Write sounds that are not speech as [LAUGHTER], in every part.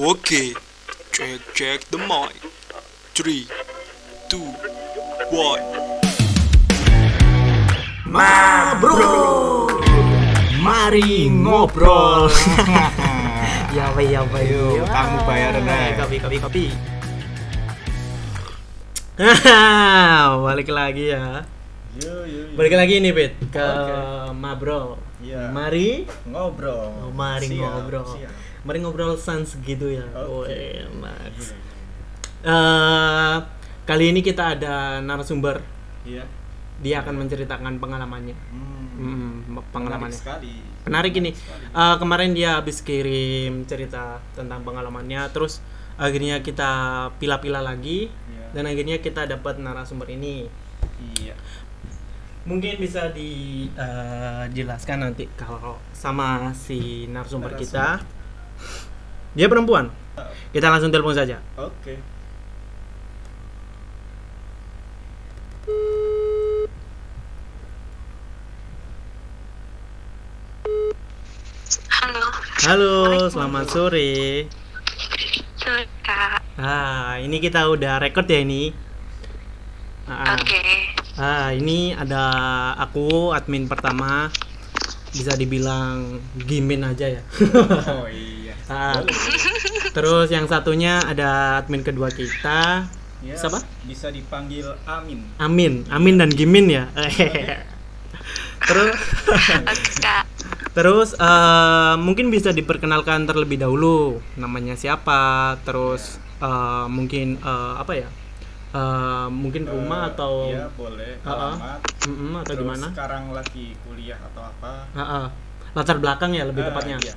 Oke, cek cek the mic. Three, two, one. Ma bro, mari ngobrol. [LAUGHS] ya apa ya apa Yuk, kamu bayar, Nek. Kopi kopi kopi. [LAUGHS] Balik lagi ya. Yo, yo, yo. Balik lagi nih Pit ke Oke. Ma bro. Iya. Mari ngobrol. Oh, mari Siap, ngobrol. siap. Mari ngobrol sans gitu ya. Oke. Wih, Max. Eh, kali ini kita ada narasumber. Iya. Dia akan menceritakan pengalamannya. Hmm. Hmm, Menarik pengalamannya. sekali. Menarik ini. Eh, kemarin dia habis kirim cerita tentang pengalamannya, terus akhirnya kita pila-pila lagi Iya. dan akhirnya kita dapat narasumber ini. Iya. Mungkin bisa dijelaskan nanti kalau sama si narasumber kita. Dia perempuan. Kita langsung telepon saja. Oke. Halo, Halo, selamat sore. sore kak. Ah, ini kita udah record ya ini. Ah, Oke, ah, ini ada aku admin pertama. Bisa dibilang gimin aja ya. Oh iya. [LAUGHS] Terus yang satunya ada admin kedua kita. Ya, Siapa? Bisa dipanggil Amin. Amin, Amin dan Gimin ya. [LAUGHS] terus oke kak. terus eh, mungkin bisa diperkenalkan terlebih dahulu namanya siapa, terus eh, mungkin eh, apa ya? Eh, mungkin rumah Eh, atau Iya, boleh. Ah, ah. Alamat. Mm-mm, atau Terus gimana? sekarang lagi kuliah atau apa? Ah, ah. Latar belakang ya lebih Ah, tepatnya. iya.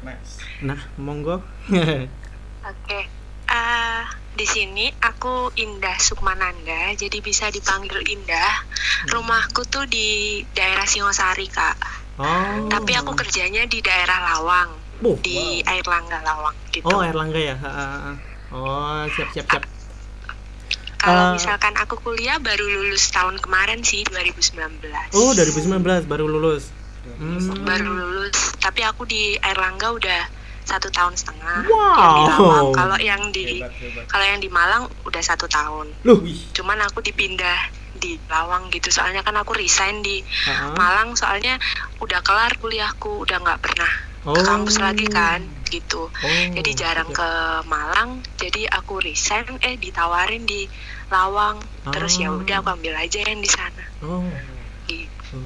Nice. Nah, monggo. [LAUGHS] Oke. Ah, di sini aku Indah Sukmananda, jadi bisa dipanggil Indah. Rumahku tuh di daerah Singosari kak. oh. Tapi aku kerjanya di daerah Lawang, Oh, di Air Langga Lawang gitu. Oh, Erlangga ya. Oh, siap siap siap. Kalau Ah. misalkan aku kuliah baru lulus tahun kemarin sih 2019. Oh, 2019 baru lulus. Hmm. baru lulus. Tapi aku di Airlangga udah satu tahun setengah. Wow. yang di Lawang kalau yang di kalau yang di Malang udah satu tahun. Loh, cuman aku dipindah di Lawang gitu. Soalnya kan aku resign di Ah, ah. Malang. Soalnya udah kelar kuliahku. Udah nggak pernah Oh. ke kampus lagi kan gitu. Oh, jadi jarang oke. ke Malang. Jadi aku resign eh ditawarin di Lawang. Terus ya Ah. udah aku ambil aja yang di sana. Oh, gitu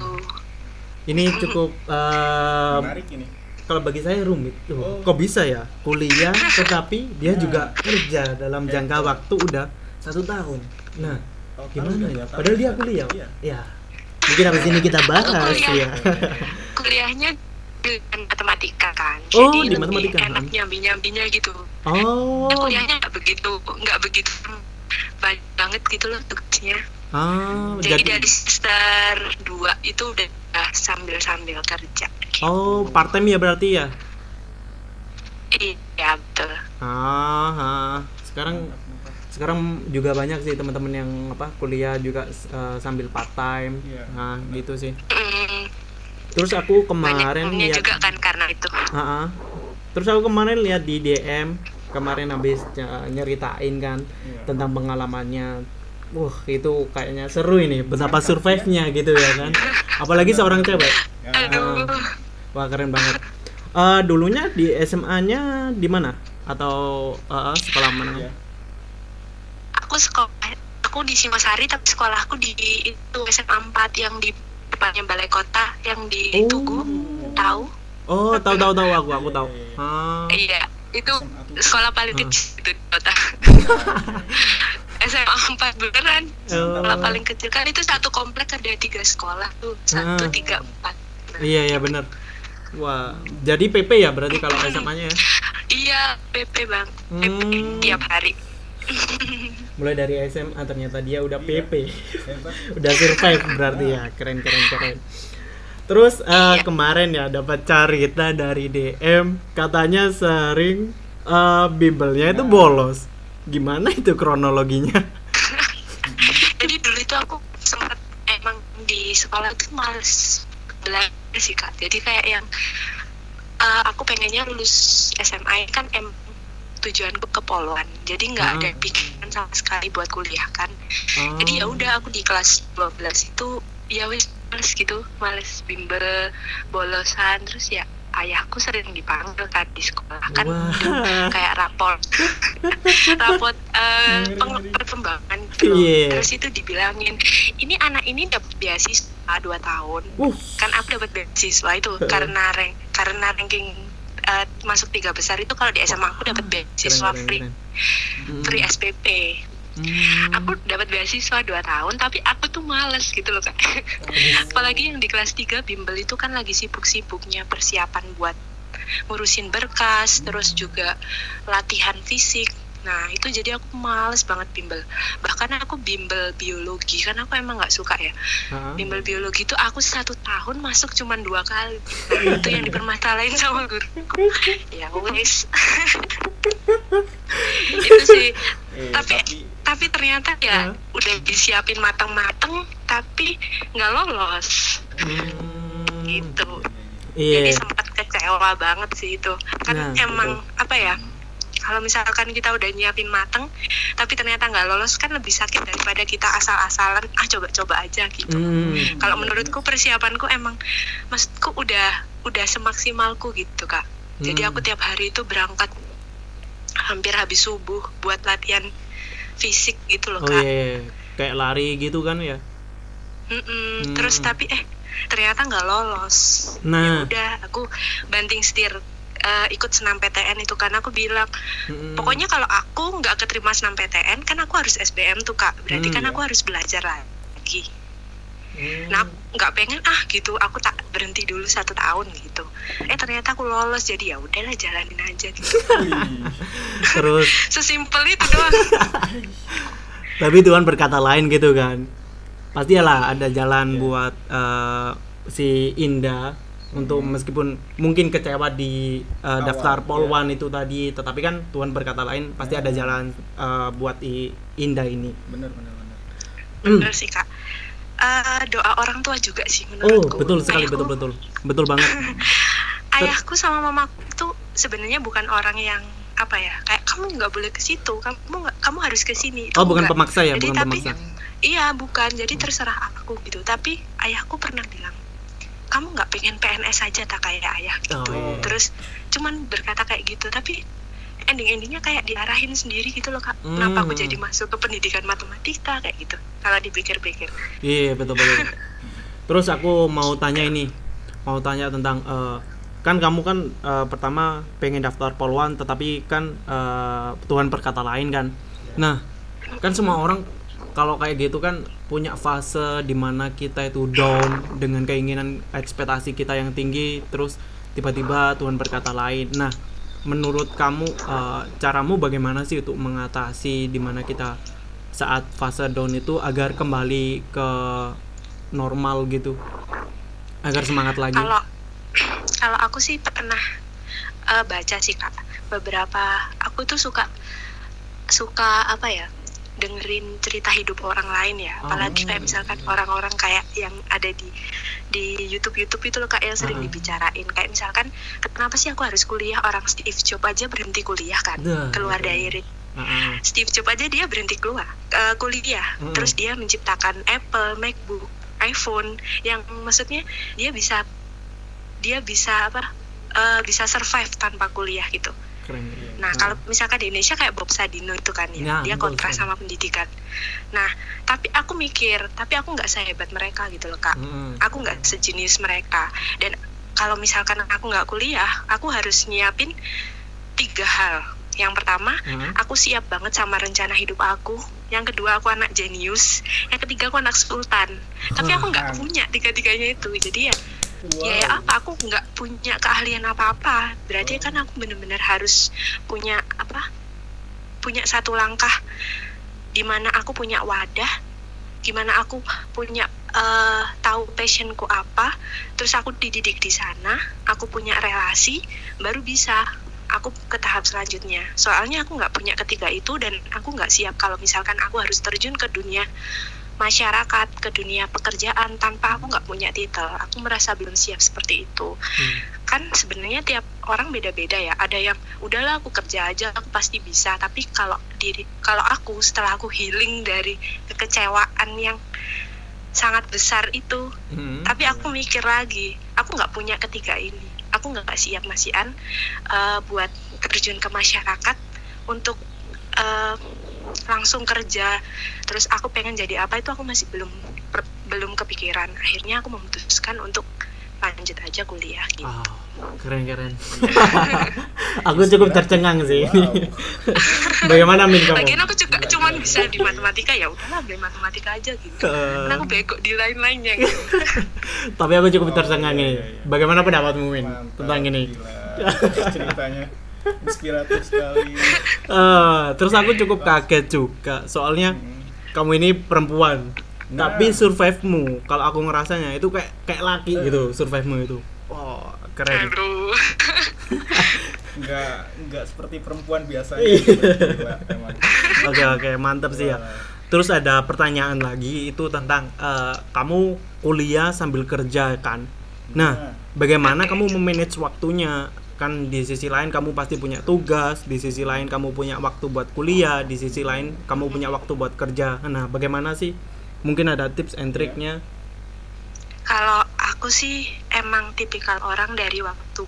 ini cukup eh, Menarik ini. kalau bagi saya rumit. Tuh, Oh. Kok bisa ya kuliah tetapi dia juga kerja dalam jangka waktu udah satu tahun. Nah, Oh, gimana ya? Padahal dia kuliah. Iya. Ya. Mungkin habis ini kita bahas kuliah. ya. [LAUGHS] kuliahnya di matematika kan Oh, jadi di lebih matematika. enak nyambi nyambinya gitu Oh. kuliahnya nggak begitu nggak begitu banyak banget gitu loh tugasnya Ah, jadi, jadi dari semester 2 itu udah sambil sambil kerja Oh, part time ya berarti ya? iya betul Ah, ah. sekarang sekarang juga banyak sih teman-teman yang apa kuliah juga eh, sambil part time Iya. nah gitu sih Mm, terus aku kemarin lihat juga kan karena itu Ah, ah. terus aku kemarin lihat di DM kemarin habis eh, nyeritain kan Iya. tentang pengalamannya wah itu kayaknya seru ini betapa survive-nya gitu ya kan apalagi seorang cewek aduh wah keren banget Eh, dulunya di SMA di mana atau eh, sekolah mana Iya. aku sekolah aku di Singosari tapi sekolahku di itu SMA 4 yang di depannya balai kota yang di Oh. Tugu tahu Oh, tahu tahu tahu aku, aku tahu. Iya, Ah. Iya, itu sekolah paling kecil di kota. [LAUGHS] SMA 4 beneran. Oh. Sekolah paling kecil kan itu satu komplek ada tiga sekolah tuh, satu Ah. tiga empat. Nah, Iya, iya benar. Wah, jadi PP ya berarti kalau SMA-nya ya. Iya, PP bang, PP Hmm. tiap hari. Mulai dari SMA ternyata dia udah Iya. PP. Hebat. [LAUGHS] udah survive berarti ya. Keren keren keren. Terus eh, Iya. kemarin ya dapat cerita dari DM katanya sering eh, Bible-nya itu bolos. Gimana itu kronologinya? Jadi dulu itu aku sempat emang di sekolah itu males belajar sih kak. Jadi kayak yang eh, aku pengennya lulus SMA kan em tujuanku ke Poluan jadi nggak Ah. ada pikiran sama sekali buat kuliah kan Oh. jadi ya udah aku di kelas 12 itu ya wis males gitu males bimbel bolosan terus ya ayahku sering dipanggil kan di sekolah kan [LAUGHS] kayak rapor [LAUGHS] eh, peng- ngeri. perkembangan gitu Iya. terus itu dibilangin ini anak ini dapat beasiswa dua tahun Uh. kan aku dapat beasiswa itu karena rank karena ranking eh, masuk tiga besar itu kalau di SMA aku dapat beasiswa Keren, keren, free keren. Free SPP Hmm. aku dapat beasiswa 2 tahun tapi aku tuh males gitu loh kak. Apalagi yang di kelas 3 bimbel itu kan lagi sibuk-sibuknya persiapan buat ngurusin berkas terus juga latihan fisik. Nah itu jadi aku males banget bimbel. Bahkan aku bimbel biologi kan aku emang nggak suka ya. Ah. bimbel biologi itu aku satu tahun masuk cuman dua kali. Nah, itu yang dipermasalahin sama guru. Ya wes. [LAUGHS] Itu sih. Eh, tapi tapi ternyata ya Hah? udah disiapin matang-matang tapi nggak lolos Hmm. gitu jadi Iya. sempat kecewa banget sih itu kan Nah, emang apa ya kalau misalkan kita udah nyiapin matang tapi ternyata nggak lolos kan lebih sakit daripada kita asal-asalan ah coba-coba aja gitu Hmm. kalau menurutku persiapanku emang maksudku udah udah semaksimalku gitu kak jadi Hmm. aku tiap hari itu berangkat hampir habis subuh buat latihan fisik gitu loh Oh kak iya, kayak lari gitu kan ya. Mm-mm. Hmm. terus tapi eh ternyata nggak lolos Nah. ya udah aku banting setir eh, ikut senam PTN itu karena aku bilang Mm-mm. pokoknya kalau aku nggak keterima senam PTN kan aku harus SBM tuh kak berarti Hmm. kan aku harus belajar lagi Hmm. nah nggak pengen ah gitu aku tak berhenti dulu satu tahun gitu. Eh ternyata aku lolos jadi ya udahlah jalanin aja gitu. [LAUGHS] Terus? [LAUGHS] Sesimpel itu doang. [LAUGHS] Tapi Tuhan berkata lain gitu kan. Pastilah ada jalan buat eh, si Indah untuk meskipun mungkin kecewa di eh, Awal, daftar iya. polwan itu tadi, tetapi kan Tuhan berkata lain pasti ada jalan eh, buat i, Indah ini. bener bener bener bener sih kak Eh, doa orang tua juga sih Oh menurutku betul sekali Ayahku- betul betul betul banget. [LAUGHS] ayahku sama mamaku tuh sebenarnya bukan orang yang apa ya kayak kamu nggak boleh ke situ kamu nggak kamu harus ke sini Oh bukan nggak. pemaksa ya, Jadi bukan tapi pemaksa. iya bukan jadi terserah aku gitu tapi ayahku pernah bilang kamu nggak pengen PNS aja tak kayak ayah gitu Oh, iya. terus cuman berkata kayak gitu tapi ending-endingnya kayak diarahin sendiri gitu loh kak kenapa aku Hmm. jadi masuk ke pendidikan matematika kayak gitu kalau dipikir-pikir Iya betul betul. Terus aku mau tanya ini, mau tanya tentang eh, kan kamu kan eh, pertama pengen daftar polwan, tetapi kan eh, Tuhan berkata lain kan. Nah, kan semua orang kalau kayak gitu kan punya fase di mana kita itu down dengan keinginan ekspektasi kita yang tinggi, terus tiba-tiba Tuhan berkata lain. Nah, menurut kamu eh, caramu bagaimana sih untuk mengatasi di mana kita saat fase down itu agar kembali ke normal gitu? Agar semangat lagi? Kalau kalau aku sih pernah eh, baca sih kak. Beberapa aku tuh suka suka apa ya dengerin cerita hidup orang lain ya. Apalagi Oh, kayak misalkan iya. orang-orang kayak yang ada di di YouTube YouTube itu loh kak yang sering dibicarain. Kayak misalkan kenapa sih aku harus kuliah? Orang Steve Jobs aja berhenti kuliah kan? Dah, keluar betul. dari ah. Steve Jobs aja dia berhenti keluar eh, kuliah. Terus dia menciptakan Apple MacBook iPhone yang maksudnya dia bisa dia bisa apa eh, bisa survive tanpa kuliah gitu keren nah kalau misalkan di Indonesia kayak Bob Sadino itu kan ya Nah, dia betul kontra sekali. sama pendidikan. Nah tapi aku mikir tapi aku nggak sehebat mereka gitu loh kak. Mm-mm. aku nggak sejenis mereka. Dan kalau misalkan aku nggak kuliah aku harus nyiapin tiga hal. Yang pertama Ah. aku siap banget sama rencana hidup aku. Yang kedua aku anak jenius. Yang ketiga aku anak sultan. Tapi aku nggak punya tiga-tiganya itu. Jadi ya ya, ya apa? Aku nggak punya keahlian apa-apa. Berarti kan aku bener-bener harus punya apa? Punya satu langkah di mana aku punya wadah di mana aku punya eh, tahu passionku apa terus aku dididik di sana aku punya relasi baru bisa aku ke tahap selanjutnya. Soalnya aku nggak punya ketiga itu dan aku nggak siap kalau misalkan aku harus terjun ke dunia masyarakat ke dunia pekerjaan tanpa aku nggak punya titel. Aku merasa belum siap seperti itu. Hmm. kan sebenarnya tiap orang beda-beda ya. Ada yang udahlah aku kerja aja aku pasti bisa. Tapi kalau diri kalau aku setelah aku healing dari kekecewaan yang sangat besar itu Hmm. tapi aku mikir lagi aku nggak punya ketiga ini. Aku nggak siap masihan eh, buat terjun ke masyarakat untuk eh, langsung kerja terus aku pengen jadi apa itu aku masih belum per- belum kepikiran akhirnya aku memutuskan untuk lanjut aja kuliah gitu Ah, keren keren. [LAUGHS] aku cukup tercengang sih. Bagaimana Min kamu? lagian aku juga cuman bisa di matematika ya udahlah ambil matematika aja gitu Eh, karena aku bego di lain-lainnya gitu tapi aku cukup Oh, tercengang iya, ini. iya, iya. Bagaimana pendapatmu Min Mantap, tentang ini? ceritanya inspiratif sekali Eh, terus aku cukup kaget juga soalnya Hmm. kamu ini perempuan. Nah. Tapi survive-mu kalau aku ngerasanya itu kayak kayak laki Eh. gitu survive-mu itu. Wah, keren. aduh [LAUGHS] nggak nggak seperti perempuan biasanya Iya. Gila, emang. Oke oke, mantap sih ya. Terus ada pertanyaan lagi itu tentang eh, kamu kuliah sambil kerja kan. Nah, bagaimana kamu memanage waktunya? Kan di sisi lain kamu pasti punya tugas, di sisi lain kamu punya waktu buat kuliah, di sisi lain kamu punya waktu buat kerja. Nah, bagaimana sih? Mungkin ada tips and triknya? Kalau aku sih emang tipikal orang dari waktu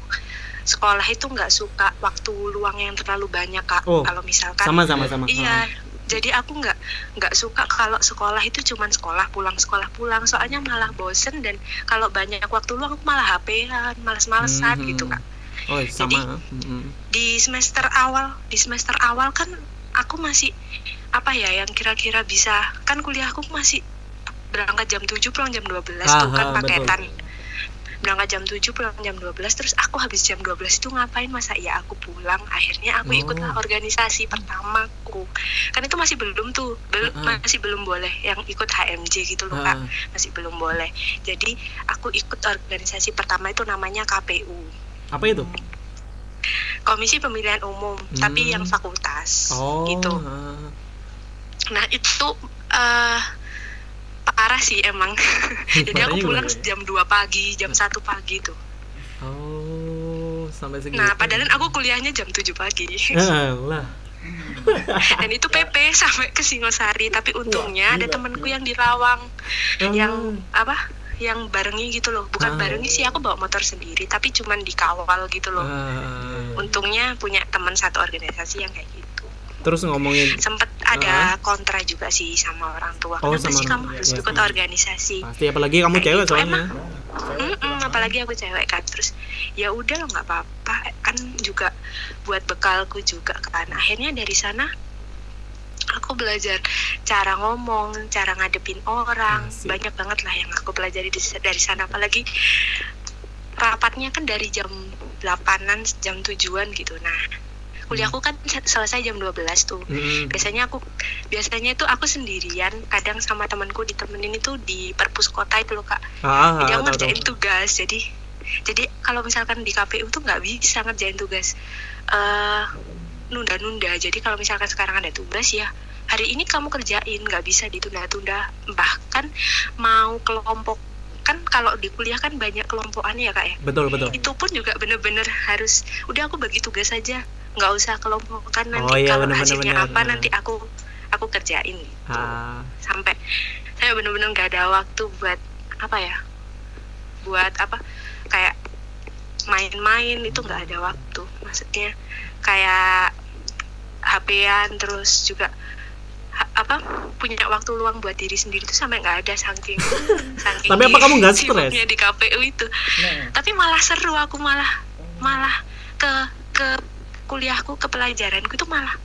sekolah itu nggak suka waktu luang yang terlalu banyak kak. Oh, Kalau misalkan Sama sama sama. iya, jadi aku nggak nggak suka kalau sekolah itu cuman sekolah pulang sekolah pulang. Soalnya malah bosen dan kalau banyak waktu luang aku malah HP-an, males-malesan Mhm. gitu kak. Oh, sama. Jadi- Mm-mm. Di semester awal, di semester awal kan aku masih apa ya yang kira-kira bisa kan kuliahku masih berangkat jam 7 pulang jam 12 tuh kan Aha, betul. paketan berangkat jam 7 pulang jam 12 terus aku habis jam 12 itu ngapain masa ya aku pulang akhirnya aku Oh. ikutlah organisasi pertamaku kan itu masih belum tuh belum Ah. masih belum boleh yang ikut HMJ gitu loh kak Ah. masih belum boleh jadi aku ikut organisasi pertama itu namanya KPU Apa itu? Komisi Pemilihan Umum tapi Hmm. yang fakultas Oh. gitu ah. Nah itu eh parah sih emang. [LAUGHS] Jadi aku pulang gimana? jam 2 pagi, jam 1 pagi tuh. Oh, sampai segitu. Nah padahal aku kuliahnya jam 7 pagi. [LAUGHS] Eh, lah. [LAUGHS] Dan itu PP sampai ke Singosari. Tapi untungnya ada gila, temenku gila. yang di Lawang Ah. yang apa? Yang barengi gitu loh. Bukan Ah. barengi sih aku bawa motor sendiri, tapi cuman dikawal gitu loh. Ah. Untungnya punya teman satu organisasi yang kayak gitu. Terus ngomongin Sempet ada kontra juga sih sama orang tua. Ah. Oh, Kenapa sama sih kamu harus Iya, ikut iya. organisasi? pasti apalagi kamu Kayak cewek gitu, soalnya. emang. Mm-mm, apalagi aku cewek kan terus ya udah lo nggak apa-apa kan juga buat bekalku juga kan akhirnya dari sana aku belajar cara ngomong cara ngadepin orang. Asik. banyak banget lah yang aku pelajari di- dari sana. Apalagi rapatnya kan dari jam 8an jam tujuan gitu. Nah kuliahku kan se- selesai jam 12 tuh. Mm-mm. biasanya aku biasanya itu aku sendirian kadang sama temanku ditemenin itu di perpus kota itu loh kak. Ah, jadi aku ngerjain tahu. tugas. Jadi jadi kalau misalkan di KPU tuh nggak bisa ngerjain tugas eh nunda-nunda. Jadi kalau misalkan sekarang ada tugas ya hari ini kamu kerjain nggak bisa ditunda-tunda. Bahkan mau kelompok kan kalau di kuliah kan banyak kelompokannya ya kak ya? Betul, betul. itu pun juga bener-bener harus udah aku bagi tugas saja nggak usah kelompokan nanti Oh, iya, kalau bener-bener, hasilnya bener. apa nanti aku aku kerjain. Gitu. Ah, sampai saya bener-bener nggak ada waktu buat apa ya buat apa kayak main-main itu nggak ada waktu. Maksudnya kayak HP-an terus juga apa punya waktu luang buat diri sendiri itu sampai nggak ada saking [LAUGHS] saking Tapi apa kamu nggak stres? di KPU itu. Nah, tapi malah seru aku malah malah ke ke kuliahku ke pelajaranku itu malah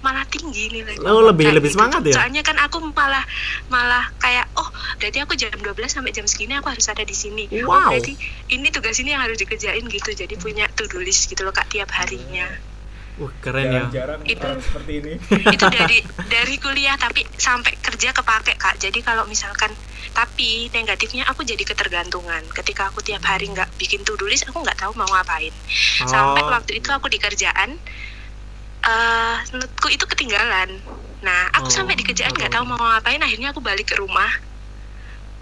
malah tinggi nilai Oh, lebih- lebih semangat ya? soalnya kan aku malah malah kayak oh berarti aku jam 12 sampai jam segini aku harus ada di sini. Oh Wow. berarti ini tugas ini yang harus dikerjain gitu. Jadi punya to do list gitu loh kak tiap harinya wah keren ya. jarang-jarang Itu- seperti ini. [LAUGHS] Itu dari dari kuliah tapi sampai kerja kepake kak. Jadi kalau misalkan tapi negatifnya aku jadi ketergantungan. Ketika aku tiap hari nggak bikin to do list aku nggak tahu mau ngapain. Sampai Oh. waktu itu aku di kerjaan eh notku itu ketinggalan. Nah aku Oh, sampai di kerjaan nggak baru. tahu mau ngapain akhirnya aku balik ke rumah.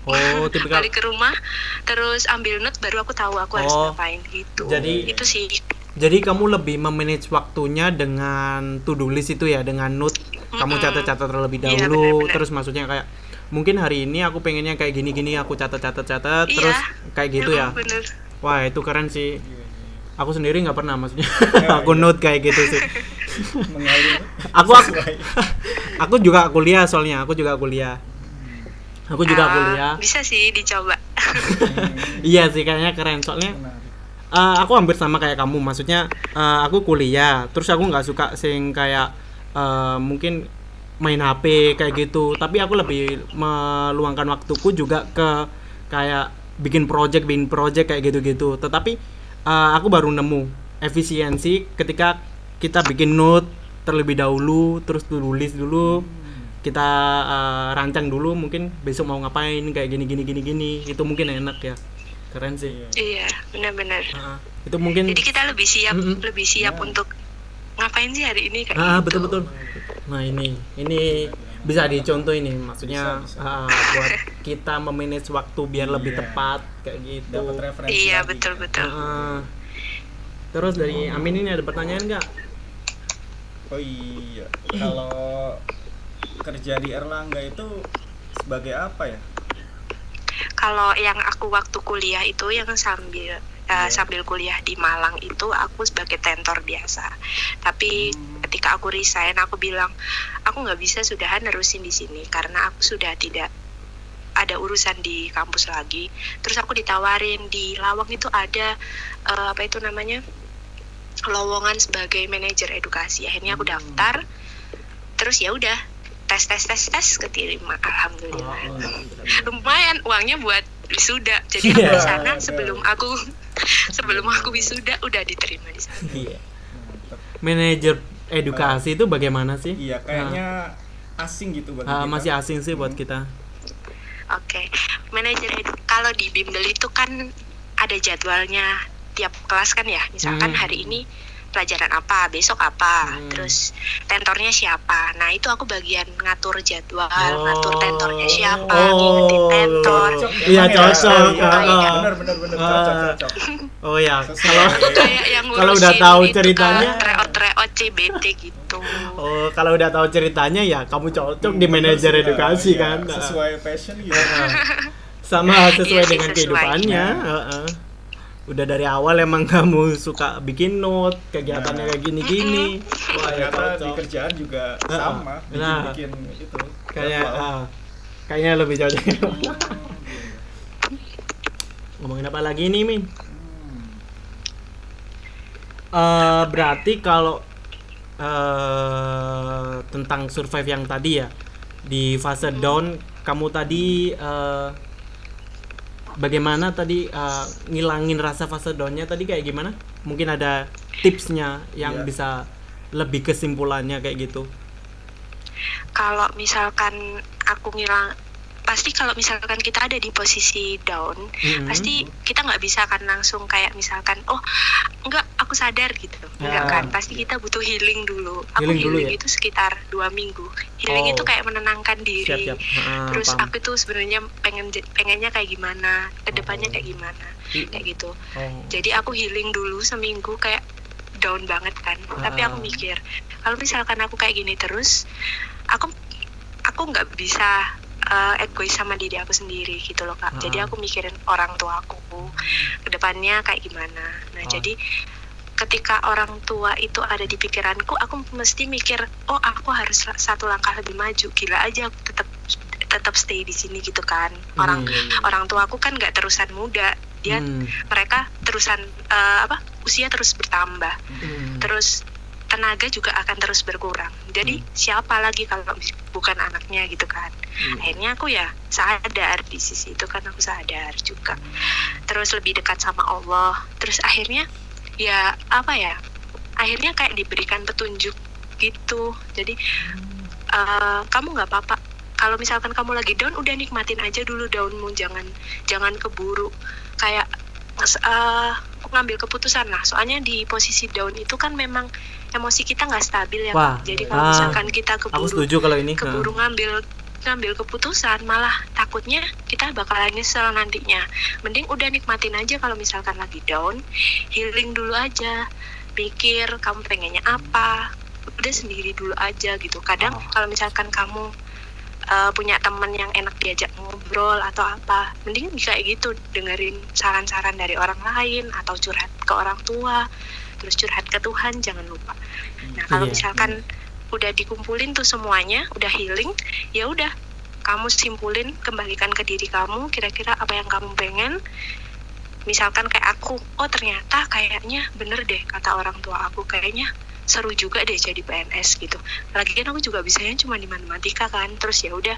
Oh [LAUGHS] tipikal balik ke rumah terus ambil note baru aku tahu aku harus Oh, ngapain gitu. Jadi- itu sih jadi kamu lebih memanage waktunya dengan to do list itu ya dengan note. Kamu Mm-mm. catat-catat terlebih Iya, dahulu benar-benar. terus maksudnya kayak mungkin hari ini aku pengennya kayak gini-gini aku catat-catat-catat Iya. terus kayak gitu ya. Bener. Wah itu keren sih. Aku sendiri nggak pernah maksudnya. Ya, [LAUGHS] aku iya. note kayak gitu sih. Mengalir. [LAUGHS] Aku sesuai. [LAUGHS] Aku juga kuliah soalnya aku juga kuliah. Aku juga Ah, kuliah. bisa sih dicoba. Iya sih kayaknya keren. Soalnya menarik Eh, aku hampir sama kayak kamu maksudnya eh, aku kuliah terus aku nggak suka sing kayak eh, mungkin main HP kayak gitu. Tapi aku lebih meluangkan waktuku juga ke kayak bikin project bikin project kayak gitu-gitu. Tetapi eh, aku baru nemu efisiensi ketika kita bikin note terlebih dahulu terus tulis dulu kita eh, rancang dulu mungkin besok mau ngapain kayak gini gini gini gini. Itu mungkin enak ya keren sih. Iya benar-benar. Ah, itu mungkin jadi kita lebih siap Mm-mm. lebih siap untuk ngapain sih hari ini kayak ah gitu. betul betul nah ini ini bisa dicontoh ini maksudnya Bisa, bisa. ah, buat kita memanage waktu biar lebih Iya. tepat kayak gitu. Dapat referensi iya lagi, betul betul Ah, terus dari Amin ini ada pertanyaan nggak? Oh iya kalau kerja di Erlangga itu sebagai apa ya kalau yang aku waktu kuliah itu yang sambil uh, sambil kuliah di Malang itu aku sebagai tentor biasa tapi Hmm. ketika aku resign aku bilang aku nggak bisa sudahan nerusin di sini karena aku sudah tidak ada urusan di kampus lagi terus aku ditawarin di Lawang itu ada uh, apa itu namanya lowongan sebagai manajer edukasi akhirnya aku Hmm. daftar terus ya udah tes tes tes tes keterima. Alhamdulillah. Lumayan uangnya buat wisuda. Jadi aku Iya. di sana sebelum aku sebelum aku wisuda udah diterima di sana. Iya. Mantap. manajer edukasi itu bagaimana sih? Iya kayaknya asing gitu bagi Ah, kita. masih asing sih buat kita. Oke. Manajer edu kalau di bimbel itu kan ada jadwalnya tiap kelas kan ya. Misalkan Hmm. hari ini pelajaran apa besok apa Hmm. terus tentornya siapa nah itu aku bagian ngatur jadwal Oh. ngatur tentornya siapa Oh. ngingetin tentor Cocok Iya, ya? cocok. Iya, Ah, iya, ah. benar benar benar Ah. cocok cocok oh ya kalau kayak yang [LAUGHS] Kalau udah tahu ceritanya. kan, reot-reot CBT gitu oh kalau udah tahu ceritanya ya kamu cocok di manajer edukasi iya, kan sesuai passion gitu sama sesuai Iya dengan sesuai. kehidupannya heeh. Udah dari awal emang [LAUGHS] kamu suka bikin note kegiatannya Nah. kayak gini-gini. Wah ya ternyata di cocok. kerjaan juga Ah, sama bikin nah. bikin itu kayak ah, kayaknya lebih cocok. [LAUGHS] Ngomongin apa lagi nih min? Hmm. Eh, berarti kalau eh tentang survive yang tadi ya di fase down kamu tadi eh, bagaimana tadi eh, ngilangin rasa fase downnya tadi kayak gimana mungkin ada tipsnya yang Iya. bisa lebih kesimpulannya kayak gitu kalau misalkan aku ngilang pasti kalau misalkan kita ada di posisi down Mhm. pasti kita nggak bisa kan langsung kayak misalkan oh enggak aku sadar gitu enggak Ya. kan pasti kita butuh healing dulu aku Healing healing, dulu ya? itu sekitar dua minggu healing Oh. itu kayak menenangkan diri siap siap Ah, terus paham. aku tuh sebenarnya pengen pengennya kayak gimana ke depannya kayak gimana kayak gitu oh. jadi aku healing dulu seminggu kayak down banget kan tapi Ah. aku mikir kalau misalkan aku kayak gini terus aku aku nggak bisa uh, egois sama diri aku sendiri gitu loh kak Ah. jadi aku mikirin orang tua aku ke depannya kayak gimana nah Ah. jadi ketika orang tua itu ada di pikiranku aku mesti mikir oh aku harus satu langkah lebih maju gila aja aku tetap tetap stay di sini gitu kan orang Iya, iya, iya. orang tua aku kan nggak terusan muda dia Hmm, mereka terusan eh, apa usia terus bertambah hmm. terus tenaga juga akan terus berkurang. Jadi Hmm. siapa lagi kalau bukan anaknya gitu kan? Iya. akhirnya aku ya sadar di sisi itu kan aku sadar juga. Terus lebih dekat sama Allah. Terus akhirnya ya apa ya akhirnya kayak diberikan petunjuk gitu. Jadi eh, kamu nggak apa-apa. Kalau misalkan kamu lagi down udah nikmatin aja dulu daunmu jangan jangan keburu. Kayak eh, ngambil keputusan lah. Soalnya di posisi down itu kan memang emosi kita nggak stabil ya Wah, jadi kalau ah, misalkan kita keburu setuju kalau ini keburu ngambil ngambil keputusan malah takutnya kita bakalan nyesel nantinya. Mending udah nikmatin aja kalau misalkan lagi down healing dulu aja. Pikir kamu pengennya apa udah sendiri dulu aja gitu. Kadang Oh. kalau misalkan kamu uh, punya teman yang enak diajak ngobrol atau apa mending kayak gitu dengerin saran-saran dari orang lain atau curhat ke orang tua terus curhat ke Tuhan jangan lupa. Nah kalau Iya. misalkan udah dikumpulin tuh semuanya udah healing ya udah kamu simpulin kembalikan ke diri kamu kira-kira apa yang kamu pengen. Misalkan kayak aku oh ternyata kayaknya bener deh kata orang tua aku kayaknya seru juga deh jadi PNS gitu. Lagi kan aku juga bisanya cuma di matematika kan. Terus ya udah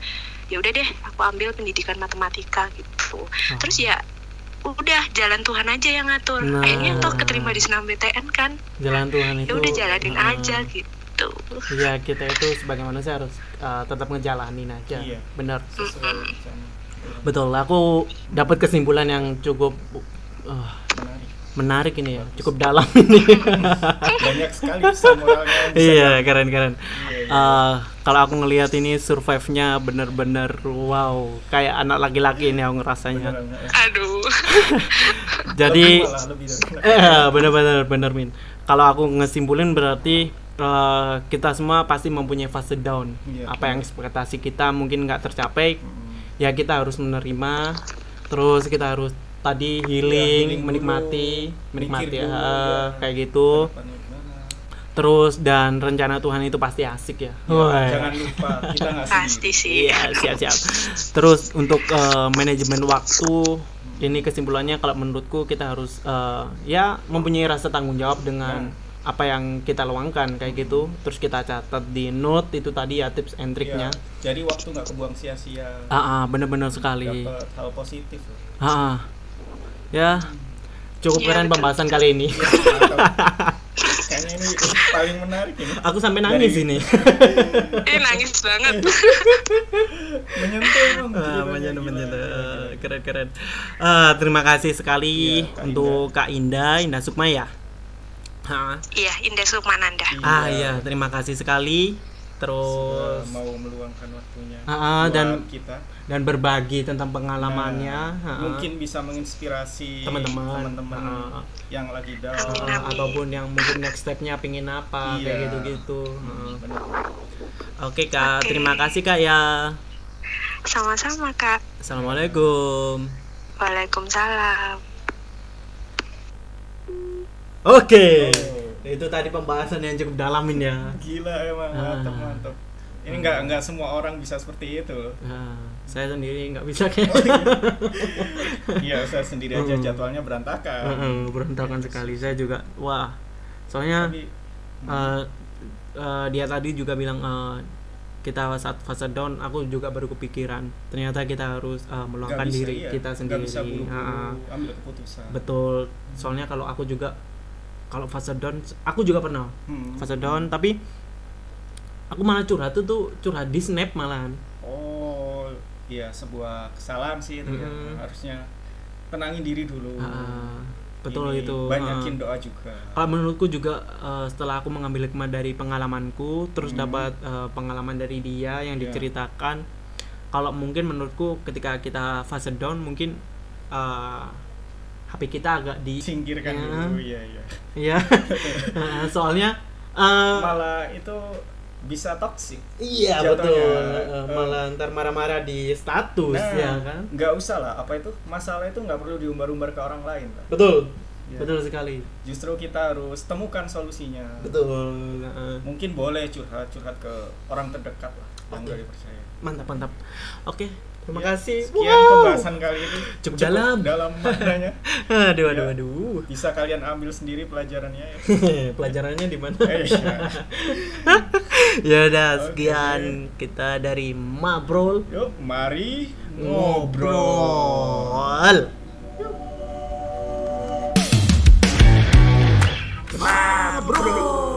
ya udah deh aku ambil pendidikan matematika gitu. Terus ya udah jalan Tuhan aja yang ngatur. Nah. akhirnya toh keterima di senam BTN kan. Jalan Tuhan itu ya udah jalanin uh, aja gitu. Iya kita itu sebagai manusia harus uh, tetap ngejalanin aja. Iya. benar. Rencana. betul. Aku dapat kesimpulan yang cukup uh, Menarik. ini ya cukup dalam [LAUGHS] ini banyak sekali iya keren keren Iya, iya. Uh, kalau aku ngelihat ini survive-nya bener-bener wow kayak anak laki-laki ini aku ngerasanya [LAUGHS] eh. aduh jadi dari- eh bener-bener bener min kalau aku ngesimpulin berarti uh, kita semua pasti mempunyai fase down Iya. apa yang ekspektasi kita mungkin nggak tercapai Hmm. ya kita harus menerima terus kita harus tadi healing, healing dulu, menikmati menikmati dulu, eh, ya. kayak gitu terus dan rencana Tuhan itu pasti asik ya, Ya, jangan lupa kita pasti sih Iya, siap-siap. Terus untuk eh, manajemen waktu, ini kesimpulannya kalau menurutku kita harus eh, ya mempunyai rasa tanggung jawab dengan apa yang kita luangkan kayak gitu. Terus kita catat di note itu tadi ya tips and Ya, triknya. jadi waktu nggak kebuang sia-sia Ah, ah, bener-bener sekali. dapat hal positif. Ah, ah. Ya cukup Iya, keren betul. pembahasan kali ini. [LAUGHS] Ya, kayaknya ini paling menarik ini Aku sampai nangis Dari- ini. [LAUGHS] eh nangis banget [LAUGHS] menyentuh Ah, menyentuh, menyentuh. Eh, keren keren. Ah, terima kasih sekali Iya, Kak untuk Kak Indah, Indah Sukma ya. Iya Indah Sukmananda Ah iya, terima kasih sekali. Sudah Terus mau meluangkan waktunya buat dan- kita dan berbagi tentang pengalamannya. Nah, ah, ah. mungkin bisa menginspirasi Teman-teman. teman-teman ah. yang lagi down amin. ataupun yang mungkin next stepnya pingin apa kayak Iya. gitu-gitu. Ah. Bener. Oke kak, Oke. terima kasih kak ya. sama-sama kak Assalamualaikum. Waalaikumsalam Oke, Oh. Itu tadi pembahasan yang cukup dalamin ya. gila emang Ah. mantap mantap ini nggak nggak semua orang bisa seperti itu Ah, saya sendiri nggak bisa kayak. [LAUGHS] iya saya sendiri aja Hmm. jadwalnya berantakan Heeh, berantakan sekali. Saya juga, wah, soalnya. tapi Eh, eh, dia tadi juga bilang eh, kita saat fase down aku juga baru kepikiran ternyata kita harus nggak meluangkan bisa, diri iya. kita sendiri bisa Ah, ah. ambil keputusan betul soalnya kalau aku juga kalau fase down aku juga pernah Hmm. fase down tapi aku malah curhat tuh tuh curhat di snap malahan oh iya sebuah kesalahan sih itu ya Mm-mm. harusnya tenangin diri dulu ah. betul Ini, itu banyakin Ah. doa juga kalau menurutku juga eh, setelah aku mengambil hikmah dari pengalamanku terus Hmm. dapat eh, pengalaman dari dia yang Ya. diceritakan kalau mungkin menurutku ketika kita fase down mungkin eh, HP kita agak di singkirkan Ya. dulu iya iya. [LAUGHS] Ya soalnya eh, malah itu bisa toksik iya jatuhnya, betul. Eh, malah ntar marah-marah di status Nah, ya kan? nggak usah lah. Apa itu? Masalah itu nggak perlu diumbar-umbar ke orang lain lah. Betul. Ya. betul sekali. Justru kita harus temukan solusinya. Betul Eh, mungkin boleh curhat curhat ke orang terdekat lah yang nggak dipercaya. Mantap mantap. Oke Terima ya, kasih. Sekian wow. pembahasan kali ini. Cukup, Cukup dalam. Dalam maknanya. [LAUGHS] aduh, aduh, ya, aduh. Bisa kalian ambil sendiri pelajarannya. Ya. [LAUGHS] pelajarannya di mana? Eh, iya. [LAUGHS] Ya. udah, okay. sekian kita dari Mabrol. Yuk, mari ngobrol. Mabrol.